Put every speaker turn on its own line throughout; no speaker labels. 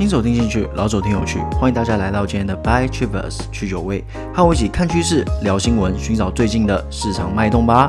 新手听进去，老手听有趣，欢迎大家来到今天的 By Trivers 去酒味，和我一起看趋势、聊新闻，寻找最近的市场脉动吧。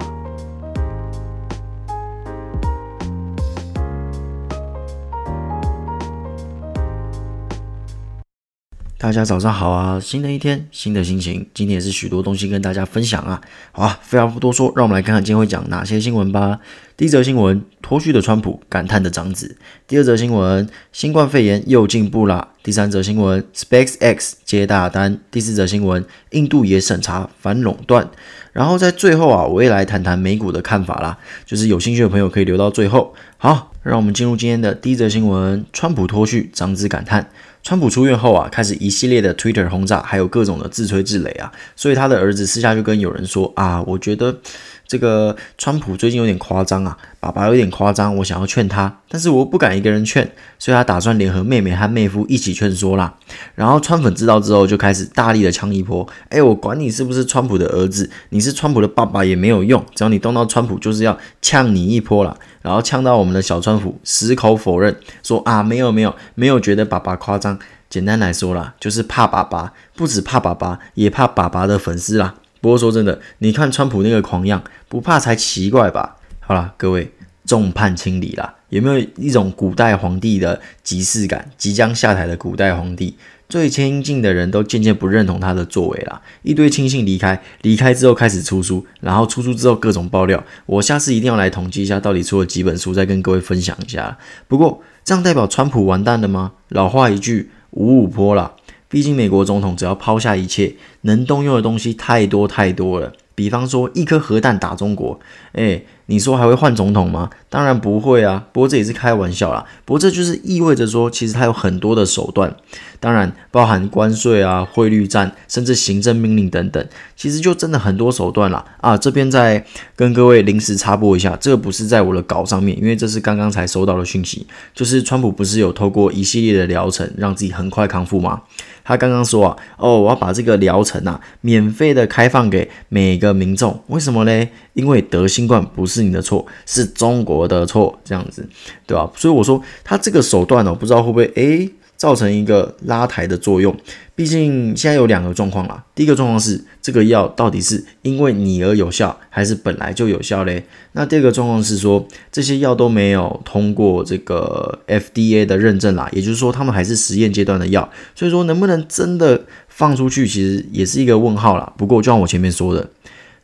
大家早上好啊！新的一天，新的心情，今天也是许多东西跟大家分享啊。好啊，废话不多说，让我们来看看今天会讲哪些新闻吧。第一则新闻：脱序的川普感叹的长子。第二则新闻：新冠肺炎又进步啦。第三则新闻：SpaceX 接大单。第四则新闻：印度也审查反垄断。然后在最后啊，我也来谈谈美股的看法啦。就是有兴趣的朋友可以留到最后。好，让我们进入今天的第一则新闻：川普脱序，长子感叹。川普出院后啊，开始一系列的 Twitter 轰炸，还有各种的自吹自擂啊，所以他的儿子私下就跟有人说啊，我觉得这个川普最近有点夸张啊，爸爸有点夸张，我想要劝他，但是我不敢一个人劝，所以他打算联合妹妹和妹夫一起劝说啦。然后川粉知道之后就开始大力的呛一波，哎，我管你是不是川普的儿子，你是川普的爸爸也没有用，只要你动到川普，就是要呛你一波啦。然后呛到我们的小川普矢口否认，说啊没有没有没有觉得爸爸夸张，简单来说啦，就是怕爸爸，不止怕爸爸，也怕爸爸的粉丝啦。不过说真的，你看川普那个狂样，不怕才奇怪吧？好啦，各位众叛亲离啦，有没有一种古代皇帝的即视感？即将下台的古代皇帝。最亲近的人都渐渐不认同他的作为了，一堆亲信离开，离开之后开始出书，然后出书之后各种爆料。我下次一定要来统计一下，到底出了几本书，再跟各位分享一下。不过这样代表川普完蛋了吗？老话一句，五五坡啦。毕竟美国总统只要抛下一切，能动用的东西太多太多了。比方说一颗核弹打中国，诶，你说还会换总统吗？当然不会啊。不过这也是开玩笑啦。不过这就是意味着说，其实他有很多的手段，当然包含关税啊、汇率战，甚至行政命令等等。其实就真的很多手段啦。啊，这边再跟各位临时插播一下，这个不是在我的稿上面，因为这是刚刚才收到的讯息，就是川普不是有透过一系列的疗程让自己很快康复吗？他刚刚说啊，哦，我要把这个疗程啊免费的开放给每个民众，为什么呢？因为得新冠不是是你的错，是中国的错，这样子，对吧？所以我说他这个手段呢，我不知道会不会诶。造成一个拉抬的作用，毕竟现在有两个状况啦。第一个状况是这个药到底是因为你而有效，还是本来就有效嘞？那第二个状况是说这些药都没有通过这个 FDA 的认证啦，也就是说他们还是实验阶段的药，所以说能不能真的放出去，其实也是一个问号啦。不过就像我前面说的，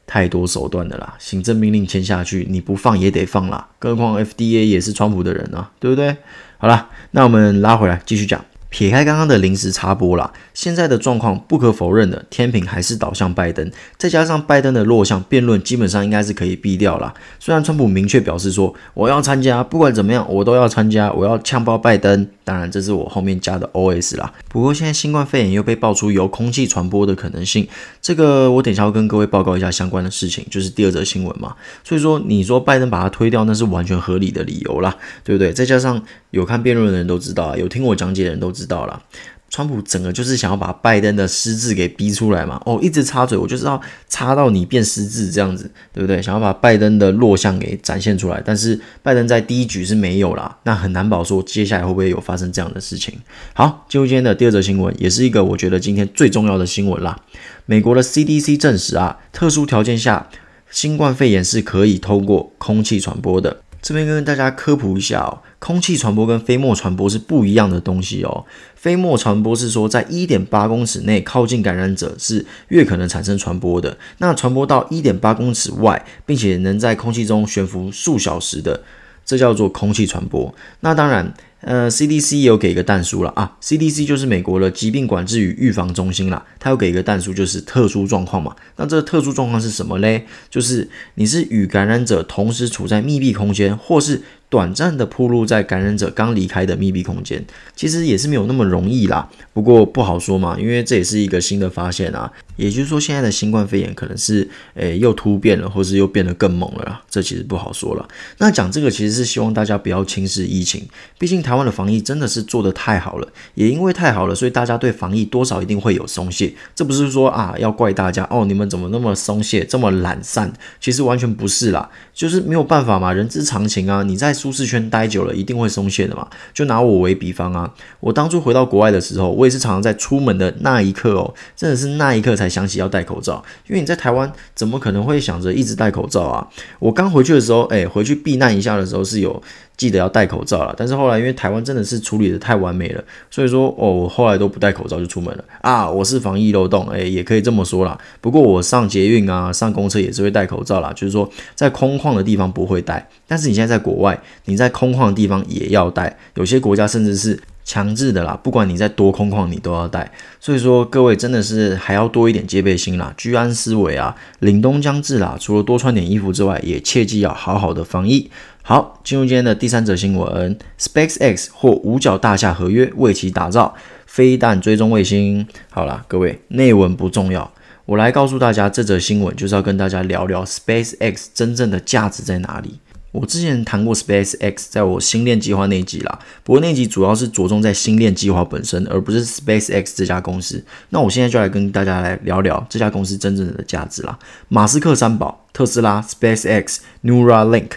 太多手段的啦，行政命令签下去，你不放也得放啦。更何况 FDA 也是川普的人啊，对不对？好啦，那我们拉回来继续讲。撇开刚刚的临时插播啦，现在的状况不可否认的，天平还是倒向拜登。再加上拜登的弱项，辩论基本上应该是可以避掉啦。虽然川普明确表示说我要参加，不管怎么样我都要参加，我要呛爆拜登。当然这是我后面加的 OS 啦。不过现在新冠肺炎又被爆出由空气传播的可能性，这个我等一下要跟各位报告一下相关的事情，就是第二则新闻嘛。所以说你说拜登把他推掉，那是完全合理的理由啦，对不对？再加上有看辩论的人都知道啊，有听我讲解的人都知知道了。川普整个就是想要把拜登的失智给逼出来嘛，哦，一直插嘴，我就知道插到你变失智这样子，对不对？想要把拜登的弱项给展现出来，但是拜登在第一局是没有啦，那很难保说接下来会不会有发生这样的事情。好，进入今天的第二则新闻，也是一个我觉得今天最重要的新闻啦。美国的 CDC 证实啊，特殊条件下，新冠肺炎是可以透过空气传播的。这边跟大家科普一下哦，空气传播跟飞沫传播是不一样的东西哦。飞沫传播是说，在一点八公尺内靠近感染者是越可能产生传播的。那传播到一点八公尺外，并且能在空气中悬浮数小时的，这叫做空气传播。那当然。呃，CDC 也有给一个但书了啊，CDC 就是美国的疾病管制与预防中心啦，它有给一个但书，就是特殊状况嘛。那这个特殊状况是什么嘞？就是你是与感染者同时处在密闭空间，或是短暂的暴露在感染者刚离开的密闭空间。其实也是没有那么容易啦，不过不好说嘛，因为这也是一个新的发现啊。也就是说，现在的新冠肺炎可能是诶又突变了，或是又变得更猛了啦，这其实不好说了。那讲这个其实是希望大家不要轻视疫情，毕竟台湾的防疫真的是做得太好了，也因为太好了，所以大家对防疫多少一定会有松懈。这不是说啊要怪大家哦，你们怎么那么松懈，这么懒散？其实完全不是啦，就是没有办法嘛，人之常情啊。你在舒适圈待久了，一定会松懈的嘛。就拿我为比方啊，我当初回到国外的时候，我也是常常在出门的那一刻哦，真的是那一刻才想起要戴口罩，因为你在台湾怎么可能会想着一直戴口罩啊？我刚回去的时候，哎，回去避难一下的时候是有。记得要戴口罩了，但是后来因为台湾真的是处理得太完美了，所以说哦，我后来都不戴口罩就出门了啊，我是防疫漏洞，诶，也可以这么说啦。不过我上捷运啊，上公车也是会戴口罩啦，就是说在空旷的地方不会戴，但是你现在在国外，你在空旷的地方也要戴，有些国家甚至是。强制的啦，不管你在多空旷，你都要戴。所以说，各位真的是还要多一点戒备心啦，居安思危啊，凛冬将至啦。除了多穿点衣服之外，也切记要好好的防疫。好，进入今天的第三则新闻：SpaceX 或五角大厦合约，为其打造飞弹追踪卫星。好啦，各位内文不重要，我来告诉大家，这则新闻就是要跟大家聊聊 SpaceX 真正的价值在哪里。我之前谈过 SpaceX，在我星链计划那一集啦，不过那集主要是着重在星链计划本身，而不是 SpaceX 这家公司。那我现在就来跟大家来聊聊这家公司真正的价值啦。马斯克三宝：特斯拉、SpaceX、Neuralink。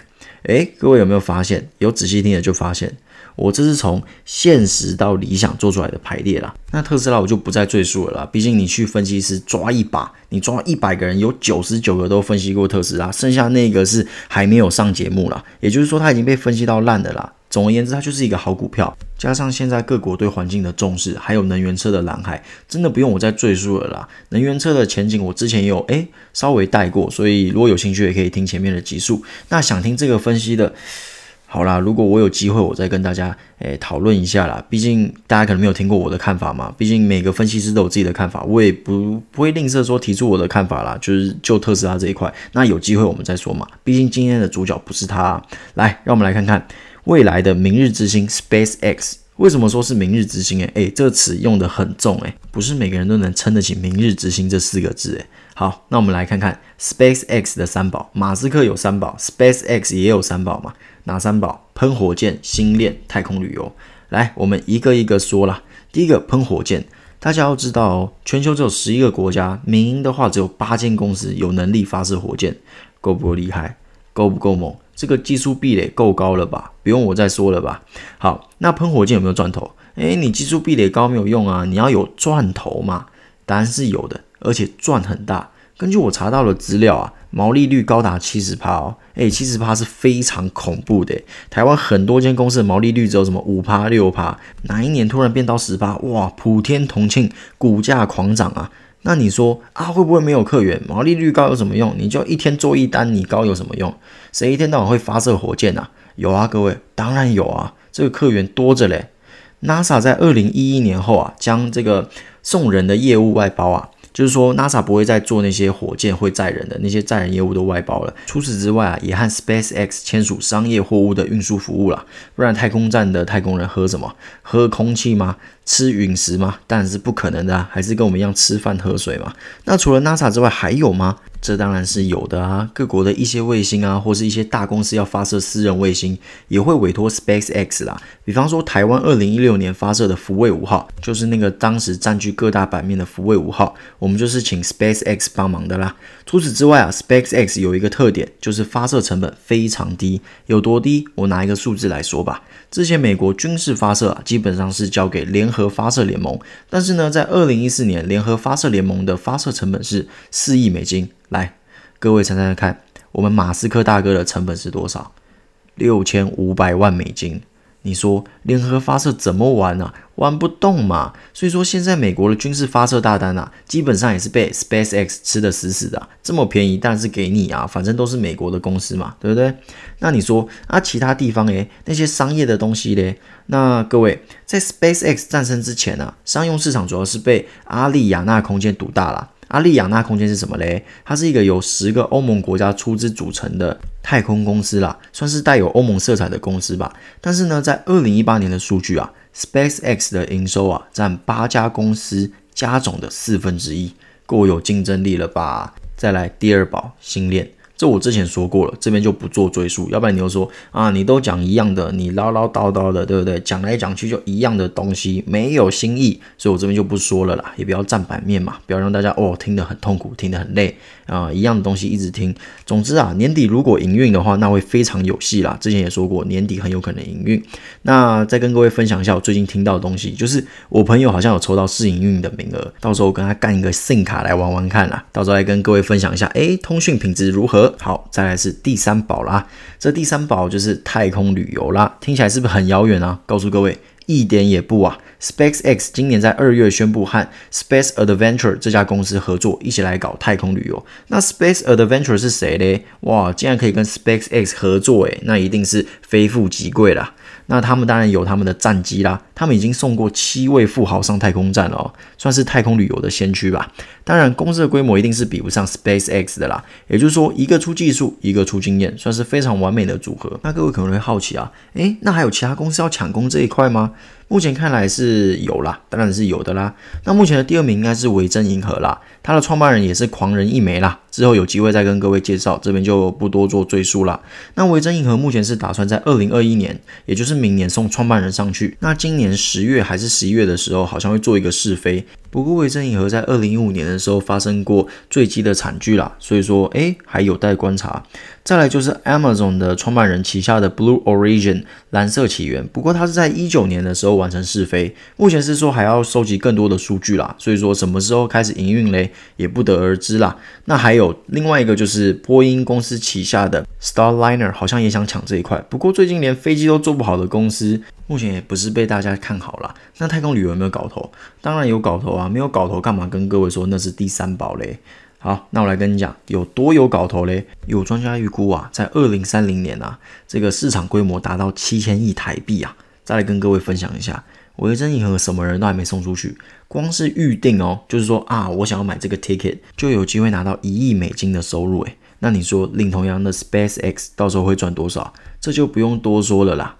诶，各位有没有发现？有仔细听的就发现。我这是从现实到理想做出来的排列啦。那特斯拉我就不再赘述了啦，毕竟你去分析师抓一把，你抓一百个人，有九十九个都分析过特斯拉，剩下那个是还没有上节目啦。也就是说，它已经被分析到烂的啦。总而言之，它就是一个好股票。加上现在各国对环境的重视，还有能源车的蓝海，真的不用我再赘述了啦。能源车的前景，我之前也有诶稍微带过，所以如果有兴趣，也可以听前面的集数。那想听这个分析的。好啦，如果我有机会，我再跟大家诶讨论一下啦。毕竟大家可能没有听过我的看法嘛。毕竟每个分析师都有自己的看法，我也不不会吝啬说提出我的看法啦。就是就特斯拉这一块，那有机会我们再说嘛。毕竟今天的主角不是他。来，让我们来看看未来的明日之星 SpaceX。为什么说是明日之星？诶，诶，这个词用得很重诶，不是每个人都能撑得起明日之星这四个字诶。好，那我们来看看 SpaceX 的三宝。马斯克有三宝，SpaceX 也有三宝嘛？哪三宝？喷火箭、星链、太空旅游。来，我们一个一个说啦。第一个，喷火箭。大家要知道哦，全球只有十一个国家，民营的话只有八间公司有能力发射火箭，够不够厉害？够不够猛？这个技术壁垒够高了吧？不用我再说了吧？好，那喷火箭有没有赚头？诶，你技术壁垒高没有用啊，你要有赚头嘛？答案是有的。而且赚很大，根据我查到的资料啊，毛利率高达七十趴哦，诶，七十趴是非常恐怖的。台湾很多间公司的毛利率只有什么五趴六趴，哪一年突然变到十趴，哇，普天同庆，股价狂涨啊！那你说啊，会不会没有客源？毛利率高有什么用？你就一天做一单，你高有什么用？谁一天到晚会发射火箭啊？有啊，各位，当然有啊，这个客源多着嘞。NASA 在二零一一年后啊，将这个送人的业务外包啊。就是说，NASA 不会再做那些火箭会载人的那些载人业务都外包了。除此之外啊，也和 SpaceX 签署商业货物的运输服务了。不然太空站的太空人喝什么？喝空气吗？吃陨石吗？当然是不可能的啊，还是跟我们一样吃饭喝水嘛。那除了 NASA 之外，还有吗？这当然是有的啊，各国的一些卫星啊，或是一些大公司要发射私人卫星，也会委托 SpaceX 啦。比方说，台湾二零一六年发射的福卫五号，就是那个当时占据各大版面的福卫五号，我们就是请 SpaceX 帮忙的啦。除此之外啊，SpaceX 有一个特点，就是发射成本非常低。有多低？我拿一个数字来说吧。之前美国军事发射啊，基本上是交给联合发射联盟，但是呢，在二零一四年，联合发射联盟的发射成本是四亿美金。来，各位猜猜看，我们马斯克大哥的成本是多少？六千五百万美金。你说联合发射怎么玩啊？玩不动嘛。所以说现在美国的军事发射大单啊，基本上也是被 SpaceX 吃得死死的。这么便宜，当然是给你啊，反正都是美国的公司嘛，对不对？那你说啊，其他地方诶，那些商业的东西嘞？那各位在 SpaceX 诞生之前啊，商用市场主要是被阿利亚纳空间独大了。阿利亚娜空间是什么嘞？它是一个由十个欧盟国家出资组成的太空公司啦，算是带有欧盟色彩的公司吧。但是呢，在二零一八年的数据啊，SpaceX 的营收啊，占八家公司加总的四分之一，够有竞争力了吧？再来第二宝星链。这我之前说过了，这边就不做赘述，要不然你又说啊，你都讲一样的，你唠唠叨叨的，对不对？讲来讲去就一样的东西，没有新意，所以我这边就不说了啦，也不要占版面嘛，不要让大家哦听得很痛苦，听得很累啊，一样的东西一直听。总之啊，年底如果营运的话，那会非常有戏啦。之前也说过，年底很有可能营运。那再跟各位分享一下我最近听到的东西，就是我朋友好像有抽到试营运的名额，到时候跟他干一个 SIM 卡来玩玩看啦，到时候来跟各位分享一下，诶，通讯品质如何？好，再来是第三宝啦。这第三宝就是太空旅游啦。听起来是不是很遥远啊？告诉各位，一点也不啊。SpaceX 今年在二月宣布和 Space Adventure 这家公司合作，一起来搞太空旅游。那 Space Adventure 是谁嘞？哇，竟然可以跟 SpaceX 合作，诶，那一定是非富即贵啦。那他们当然有他们的战机啦，他们已经送过七位富豪上太空站了哦，算是太空旅游的先驱吧。当然，公司的规模一定是比不上 SpaceX 的啦。也就是说，一个出技术，一个出经验，算是非常完美的组合。那各位可能会好奇啊，诶，那还有其他公司要抢攻这一块吗？目前看来是有啦，当然是有的啦。那目前的第二名应该是维珍银河啦，它的创办人也是狂人一枚啦。之后有机会再跟各位介绍，这边就不多做赘述啦。那维珍银河目前是打算在二零二一年，也就是明年送创办人上去。那今年十月还是十一月的时候，好像会做一个试飞。不过维珍银河在二零一五年的时候发生过坠机的惨剧啦，所以说诶还有待观察。再来就是 Amazon 的创办人旗下的 Blue Origin 蓝色起源，不过它是在一九年的时候完成试飞，目前是说还要收集更多的数据啦，所以说什么时候开始营运嘞，也不得而知啦。那还有另外一个就是波音公司旗下的 Starliner 好像也想抢这一块，不过最近连飞机都做不好的公司。目前也不是被大家看好了。那太空旅游有没有搞头？当然有搞头啊！没有搞头干嘛跟各位说那是第三宝嘞？好，那我来跟你讲有多有搞头嘞？有专家预估啊，在二零三零年啊，这个市场规模达到七千亿台币啊！再来跟各位分享一下，维珍银河什么人都还没送出去，光是预定哦，就是说啊，我想要买这个 ticket，就有机会拿到一亿美金的收入诶。那你说领头羊的 SpaceX 到时候会赚多少？这就不用多说了啦。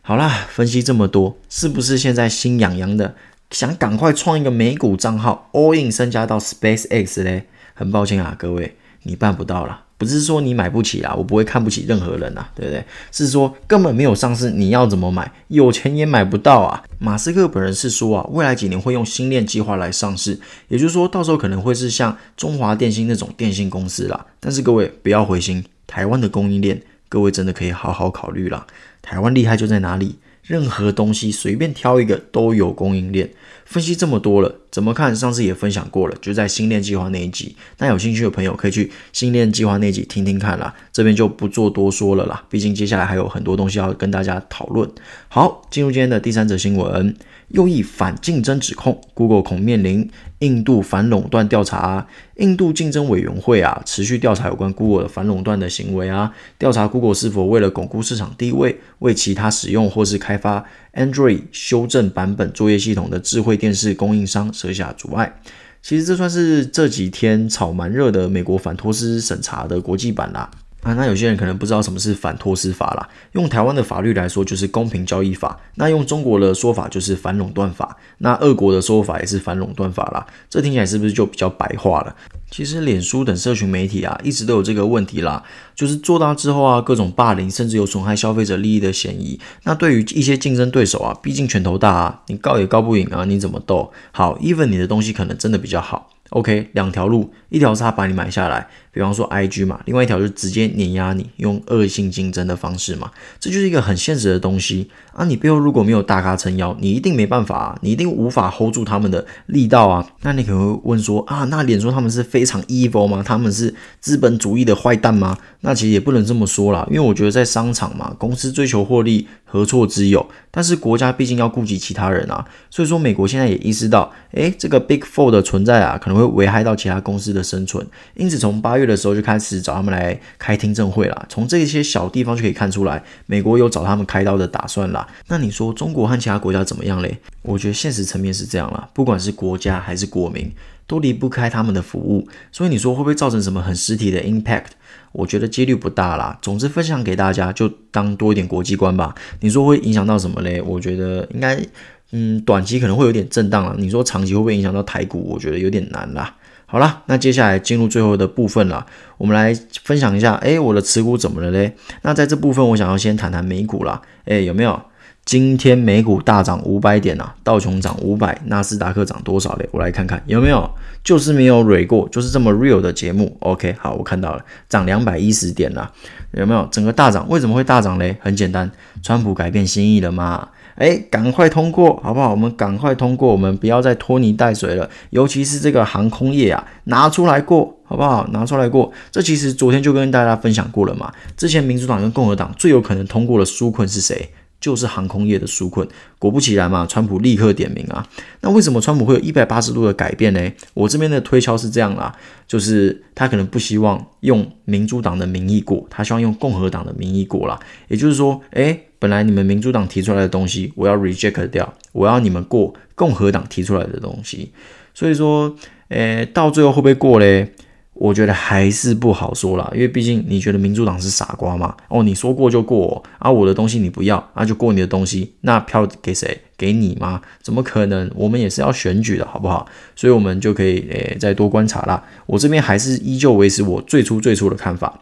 好啦，分析这么多，是不是现在心痒痒的，想赶快创一个美股账号，all in 身家到 SpaceX 嘞？很抱歉啊，各位，你办不到啦。不是说你买不起啦，我不会看不起任何人呐，对不对？是说根本没有上市，你要怎么买？有钱也买不到啊。马斯克本人是说啊，未来几年会用星链计划来上市，也就是说到时候可能会是像中华电信那种电信公司啦。但是各位不要灰心，台湾的供应链，各位真的可以好好考虑啦。台湾厉害就在哪里？任何东西随便挑一个都有供应链。分析这么多了，怎么看？上次也分享过了，就在新链计划那一集。那有兴趣的朋友可以去新链计划那一集听听看啦。这边就不做多说了啦，毕竟接下来还有很多东西要跟大家讨论。好，进入今天的第三则新闻。又一反竞争指控，Google 恐面临印度反垄断调查啊。印度竞争委员会啊，持续调查有关 Google 的反垄断的行为啊，调查 Google 是否为了巩固市场地位，为其他使用或是开发 Android 修正版本作业系统的智慧电视供应商设下阻碍。其实这算是这几天炒蛮热的美国反托斯审查的国际版啦。啊那有些人可能不知道什么是反托斯法啦。用台湾的法律来说，就是公平交易法；那用中国的说法，就是反垄断法；那俄国的说法也是反垄断法啦。这听起来是不是就比较白话了？其实，脸书等社群媒体啊，一直都有这个问题啦，就是做大之后啊，各种霸凌，甚至有损害消费者利益的嫌疑。那对于一些竞争对手啊，毕竟拳头大啊，你告也告不赢啊，你怎么斗？好，even 你的东西可能真的比较好。OK，两条路，一条是他把你买下来，比方说 IG 嘛，另外一条就是直接碾压你，用恶性竞争的方式嘛，这就是一个很现实的东西啊。你背后如果没有大咖撑腰，你一定没办法啊，你一定无法 hold 住他们的力道啊。那你可能会问说啊，那脸书他们是非常 evil 吗？他们是资本主义的坏蛋吗？那其实也不能这么说啦，因为我觉得在商场嘛，公司追求获利，何错之有？但是国家毕竟要顾及其他人啊，所以说美国现在也意识到，诶，这个 Big Four 的存在啊，可能会危害到其他公司的生存，因此从八月的时候就开始找他们来开听证会啦。从这些小地方就可以看出来，美国有找他们开刀的打算啦。那你说中国和其他国家怎么样嘞？我觉得现实层面是这样啦，不管是国家还是国民，都离不开他们的服务。所以你说会不会造成什么很实体的 impact？我觉得几率不大啦。总之分享给大家，就当多一点国际观吧。你说会影响到什么嘞？我觉得应该，嗯，短期可能会有点震荡啦。你说长期会不会影响到台股？我觉得有点难啦。好啦，那接下来进入最后的部分了，我们来分享一下，哎，我的持股怎么了嘞？那在这部分，我想要先谈谈美股啦，哎，有没有？今天美股大涨五百点啊，道琼涨五百，纳斯达克涨多少嘞？我来看看有没有，就是没有瑞过，就是这么 real 的节目。OK，好，我看到了，涨两百一十点啦，有没有？整个大涨，为什么会大涨嘞？很简单，川普改变心意了嘛。哎，赶快通过好不好？我们赶快通过，我们不要再拖泥带水了。尤其是这个航空业啊，拿出来过好不好？拿出来过。这其实昨天就跟大家分享过了嘛。之前民主党跟共和党最有可能通过的纾困是谁？就是航空业的纾困。果不其然嘛，川普立刻点名啊。那为什么川普会有一百八十度的改变呢？我这边的推敲是这样啦，就是他可能不希望用民主党的名义过，他希望用共和党的名义过啦。也就是说，哎。本来你们民主党提出来的东西，我要 reject 掉，我要你们过共和党提出来的东西。所以说，诶，到最后会不会过嘞？我觉得还是不好说啦，因为毕竟你觉得民主党是傻瓜嘛？哦，你说过就过哦，啊，我的东西你不要，那就过你的东西，那票给谁？给你吗？怎么可能？我们也是要选举的好不好？所以我们就可以诶再多观察啦。我这边还是依旧维持我最初最初的看法，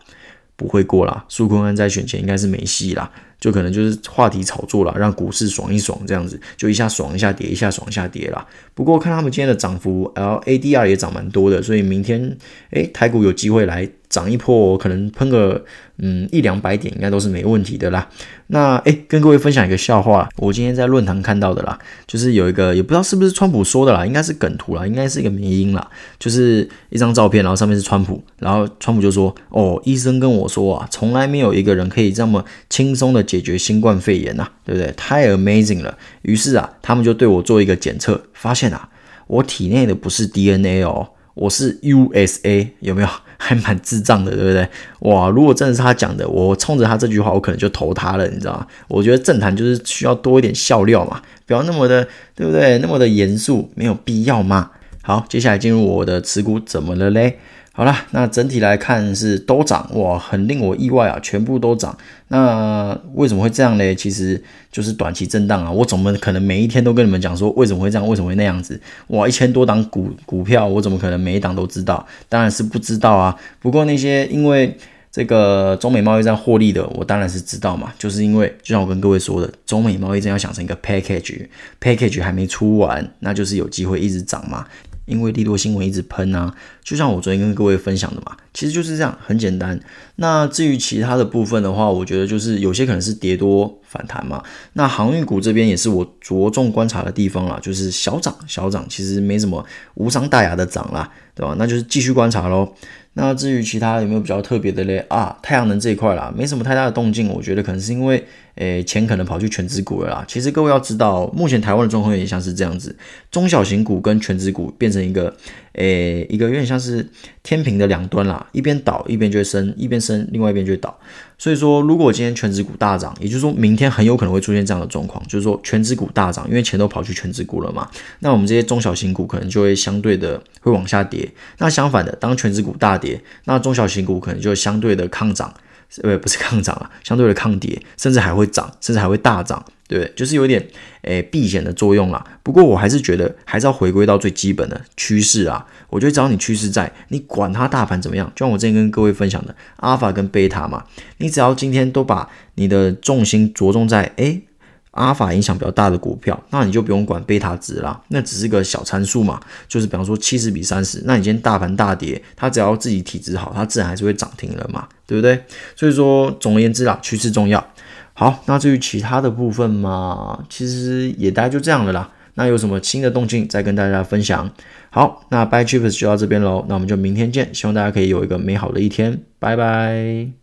不会过啦。苏坤安在选前应该是没戏啦。就可能就是话题炒作啦，让股市爽一爽这样子，就一下爽一下跌，一下爽一下跌啦。不过看他们今天的涨幅，LADR 也涨蛮多的，所以明天诶台股有机会来涨一波，可能喷个嗯一两百点应该都是没问题的啦。那诶跟各位分享一个笑话，我今天在论坛看到的啦，就是有一个也不知道是不是川普说的啦，应该是梗图啦，应该是一个迷因啦，就是一张照片，然后上面是川普，然后川普就说：“哦，医生跟我说啊，从来没有一个人可以这么轻松的解决新冠肺炎呐、啊，对不对？太 amazing 了。”于是啊，他们就对我做一个检测，发现啊，我体内的不是 DNA 哦，我是 USA，有没有？还蛮智障的，对不对？哇，如果真的是他讲的，我冲着他这句话，我可能就投他了，你知道吗？我觉得政坛就是需要多一点笑料嘛，不要那么的，对不对？那么的严肃，没有必要嘛。好，接下来进入我的持股怎么了嘞？好啦，那整体来看是都涨哇，很令我意外啊，全部都涨。那为什么会这样呢？其实就是短期震荡啊。我怎么可能每一天都跟你们讲说为什么会这样，为什么会那样子？哇，一千多档股股票，我怎么可能每一档都知道？当然是不知道啊。不过那些因为这个中美贸易战获利的，我当然是知道嘛。就是因为就像我跟各位说的，中美贸易战要想成一个 package，package 还没出完，那就是有机会一直涨嘛。因为利多新闻一直喷啊，就像我昨天跟各位分享的嘛，其实就是这样，很简单。那至于其他的部分的话，我觉得就是有些可能是跌多反弹嘛。那航运股这边也是我着重观察的地方啦，就是小涨小涨，其实没什么无伤大雅的涨啦，对吧？那就是继续观察喽。那至于其他有没有比较特别的嘞？啊，太阳能这一块啦，没什么太大的动静，我觉得可能是因为。诶，钱可能跑去权值股了啦。其实各位要知道，目前台湾的状况有点像是这样子，中小型股跟权值股变成一个，诶，一个有点像是天平的两端啦，一边倒一边就会升，一边升另外一边就会倒。所以说，如果今天全职股大涨，也就是说明天很有可能会出现这样的状况，就是说全职股大涨，因为钱都跑去全职股了嘛，那我们这些中小型股可能就会相对的会往下跌。那相反的，当全职股大跌，那中小型股可能就相对的抗涨。呃，不是抗涨啊，相对的抗跌，甚至还会涨，甚至还会大涨，对不对？就是有点诶避险的作用啦。不过我还是觉得，还是要回归到最基本的趋势啊。我觉得只要你趋势在，你管它大盘怎么样，就像我之前跟各位分享的，阿尔法跟贝塔嘛，你只要今天都把你的重心着重在诶。阿尔法影响比较大的股票，那你就不用管贝塔值啦，那只是个小参数嘛，就是比方说七十比三十，那你今天大盘大跌，它只要自己体质好，它自然还是会涨停了嘛，对不对？所以说，总而言之啦，趋势重要。好，那至于其他的部分嘛，其实也大概就这样了啦。那有什么新的动静再跟大家分享。好，那 Bye Chips 就到这边喽，那我们就明天见，希望大家可以有一个美好的一天，拜拜。